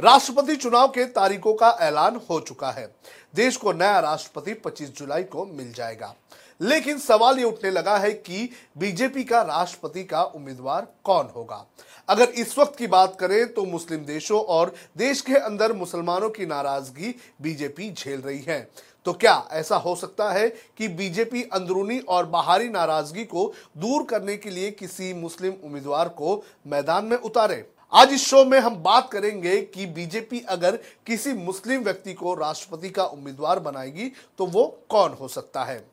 राष्ट्रपति चुनाव के तारीखों का ऐलान हो चुका है। देश को नया राष्ट्रपति 25 जुलाई को मिल जाएगा। लेकिन सवाल ये उठने लगा है कि बीजेपी का राष्ट्रपति का उम्मीदवार कौन होगा? अगर इस वक्त की बात करें तो मुस्लिम देशों और देश के अंदर मुसलमानों की नाराज़गी बीजेपी झेल रही है। तो क्या ऐसा हो सकता है कि बीजेपी अंदरूनी और बाहरी नाराज़गी को दूर करने के लिए किसी मुस्लिम उम्मीदवार को मैदान में उतारे? आज इस शो में हम बात करेंगे कि बीजेपी अगर किसी मुस्लिम व्यक्ति को राष्ट्रपति का उम्मीदवार बनाएगी तो वो कौन हो सकता है?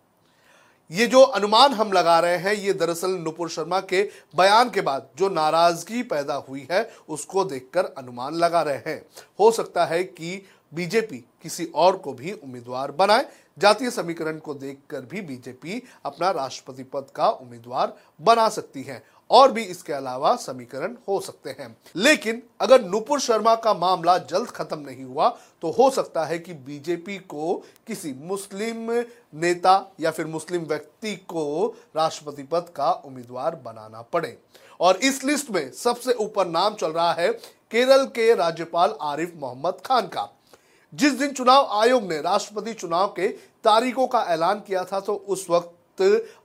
ये जो अनुमान हम लगा रहे हैं, ये दरअसल नुपुर शर्मा के बयान के बाद जो नाराज़गी पैदा हुई है, उसको देखकर अनुमान लगा रहे हैं। हो सकता है कि बीजेपी किसी और को भी उम्मीदवार बनाए। जातीय समीकरण को देखकर भी बीजेपी अपना राष्ट्रपति पद का उम्मीदवार बना सकती है। और भी इसके अलावा समीकरण हो सकते हैं। लेकिन अगर नुपुर शर्मा का मामला जल्द खत्म नहीं हुआ तो हो सकता है कि बीजेपी को किसी मुस्लिम नेता या फिर मुस्लिम व्यक्ति को राष्ट्रपति पद का उम्मीदवार बनाना पड़े। और इस लिस्ट में सबसे ऊपर नाम चल रहा है केरल के राज्यपाल आरिफ मोहम्मद खान का। जिस दिन चुनाव आयोग ने राष्ट्रपति चुनाव के तारीखों का ऐलान किया था तो उस वक्त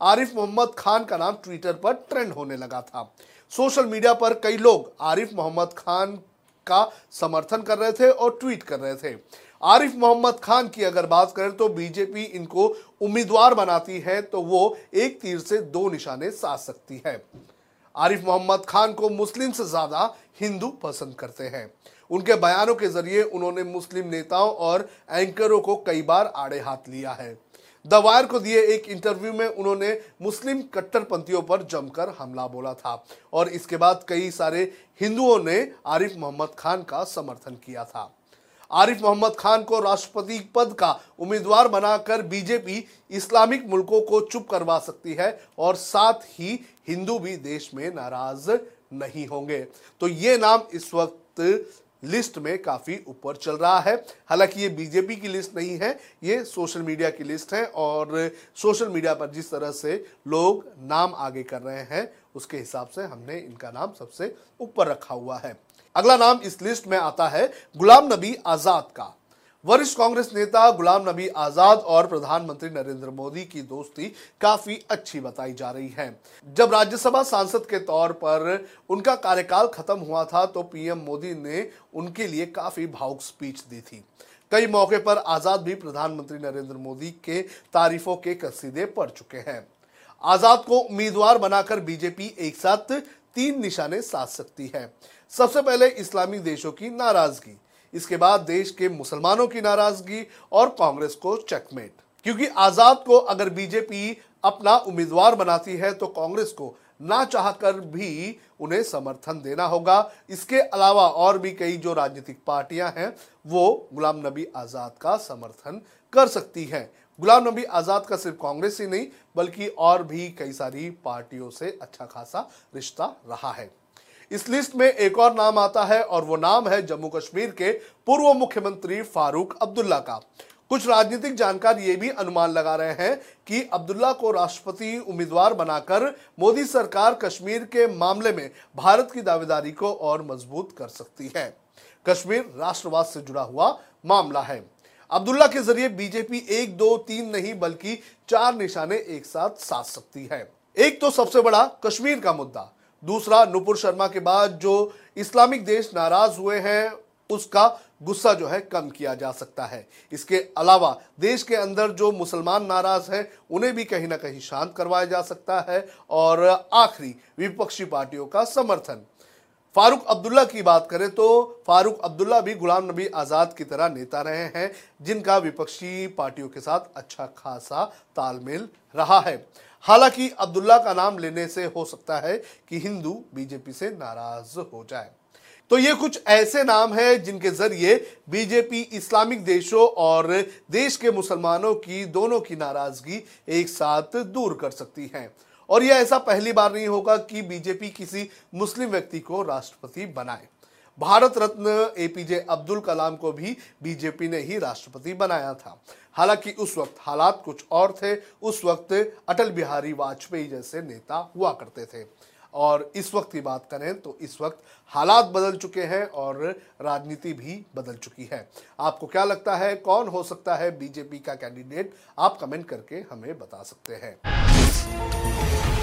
आरिफ मोहम्मद खान का नाम ट्विटर पर ट्रेंड होने लगा था। सोशल मीडिया पर कई लोग आरिफ मोहम्मद खान का समर्थन कर रहे थे और ट्वीट कर रहे थे। आरिफ मोहम्मद खान की अगर बात करें तो बीजेपी इनको उम्मीदवार बनाती है तो वो एक तीर से दो निशाने साध सकती है। आरिफ मोहम्मद खान को मुस्लिम से ज़्यादा हिंदू पसंद करते हैं। उनके बयानों के ज़रिए उन्होंने मुस्लिम नेताओं और एंकरों को कई बार आड़े हाथ लिया है। द वायर को दिए एक इंटरव्यू में उन्होंने मुस्लिम कट्टरपंथियों पर जमकर हमला बोला था और इसके बाद कई सारे हिंदुओं ने आरिफ मोहम्मद खान का समर्थन किया था। आरिफ मोहम्मद खान को राष्ट्रपति पद का उम्मीदवार बनाकर बीजेपी इस्लामिक मुल्कों को चुप करवा सकती है और साथ ही हिंदू भी देश में नाराज़ नहीं होंगे। तो ये नाम इस वक्त लिस्ट में काफ़ी ऊपर चल रहा है। हालाँकि ये बीजेपी की लिस्ट नहीं है, ये सोशल मीडिया की लिस्ट है और सोशल मीडिया पर जिस तरह से लोग नाम आगे कर रहे हैं, उसके हिसाब से हमने इनका नाम सबसे ऊपर रखा हुआ है। अगला नाम इस लिस्ट में आता है, गुलाम नबी आज़ाद का। वरिष्ठ कांग्रेस नेता गुलाम नबी आज़ाद और प्रधानमंत्री नरेंद्र मोदी की दोस्ती काफ़ी अच्छी बताई जा रही है। जब राज्यसभा सांसद के तौर पर उनका कार्यकाल खत्म हुआ था तो पीएम मोदी ने उनके लिए काफ़ी भावुक स्पीच दी थी। कई मौके पर आज़ाद भी प्रधानमंत्री नरेंद्र मोदी के तारीफों के कसीदे पड़ चुके हैं। आज़ाद को उम्मीदवार बनाकर बीजेपी एक साथ तीन निशाने साध सकती है। सबसे पहले इस्लामी देशों की नाराज़गी। इसके बाद देश के मुसलमानों की नाराज़गी और कांग्रेस को चेकमेट क्योंकि आज़ाद को अगर बीजेपी अपना उम्मीदवार बनाती है तो कांग्रेस को ना चाहकर भी उन्हें समर्थन देना होगा। इसके अलावा और भी कई जो राजनीतिक पार्टियाँ हैं, वो गुलाम नबी आज़ाद का समर्थन कर सकती हैं। गुलाम नबी आज़ाद का सिर्फ़ कांग्रेस ही नहीं, बल्कि और भी कई सारी पार्टियों से अच्छा खासा रिश्ता रहा है। इस लिस्ट में एक और नाम आता है और वो नाम है जम्मू कश्मीर के पूर्व मुख्यमंत्री फारूक अब्दुल्ला का। कुछ राजनीतिक जानकार ये भी अनुमान लगा रहे हैं कि अब्दुल्ला को राष्ट्रपति उम्मीदवार बनाकर मोदी सरकार कश्मीर के मामले में भारत की दावेदारी को और मज़बूत कर सकती है। कश्मीर राष्ट्रवाद से जुड़ा हुआ मामला है। अब्दुल्ला के ज़रिए बीजेपी एक, दो, तीन नहीं, बल्कि चार निशाने एक साथ साध सकती है। एक तो सबसे बड़ा कश्मीर का मुद्दा। दूसरा नुपुर शर्मा के बाद जो इस्लामिक देश नाराज़ हुए हैं, उसका गुस्सा जो है कम किया जा सकता है। इसके अलावा देश के अंदर जो मुसलमान नाराज़ हैं, उन्हें भी कहीं ना कहीं शांत करवाया जा सकता है और आखिरी विपक्षी पार्टियों का समर्थन। फारूक अब्दुल्ला की बात करें तो फारूक अब्दुल्ला भी गुलाम नबी आज़ाद की तरह नेता रहे हैं, जिनका विपक्षी पार्टियों के साथ अच्छा खासा तालमेल रहा है। हालाँकि अब्दुल्ला का नाम लेने से हो सकता है कि हिंदू बीजेपी से नाराज़ हो जाए। तो ये कुछ ऐसे नाम हैं जिनके ज़रिए बीजेपी इस्लामिक देशों और देश के मुसलमानों की दोनों की नाराज़गी एक साथ दूर कर सकती है। और यह ऐसा पहली बार नहीं होगा कि बीजेपी किसी मुस्लिम व्यक्ति को राष्ट्रपति बनाए। भारत रत्न एपीजे अब्दुल कलाम को भी बीजेपी ने ही राष्ट्रपति बनाया था। हालाँकि उस वक्त हालात कुछ और थे। उस वक्त अटल बिहारी वाजपेयी जैसे नेता हुआ करते थे। और इस वक्त की बात करें तो इस वक्त हालात बदल चुके हैं और राजनीति भी बदल चुकी है। आपको क्या लगता है, कौन हो सकता है बीजेपी का कैंडिडेट? आप कमेंट करके हमें बता सकते हैं।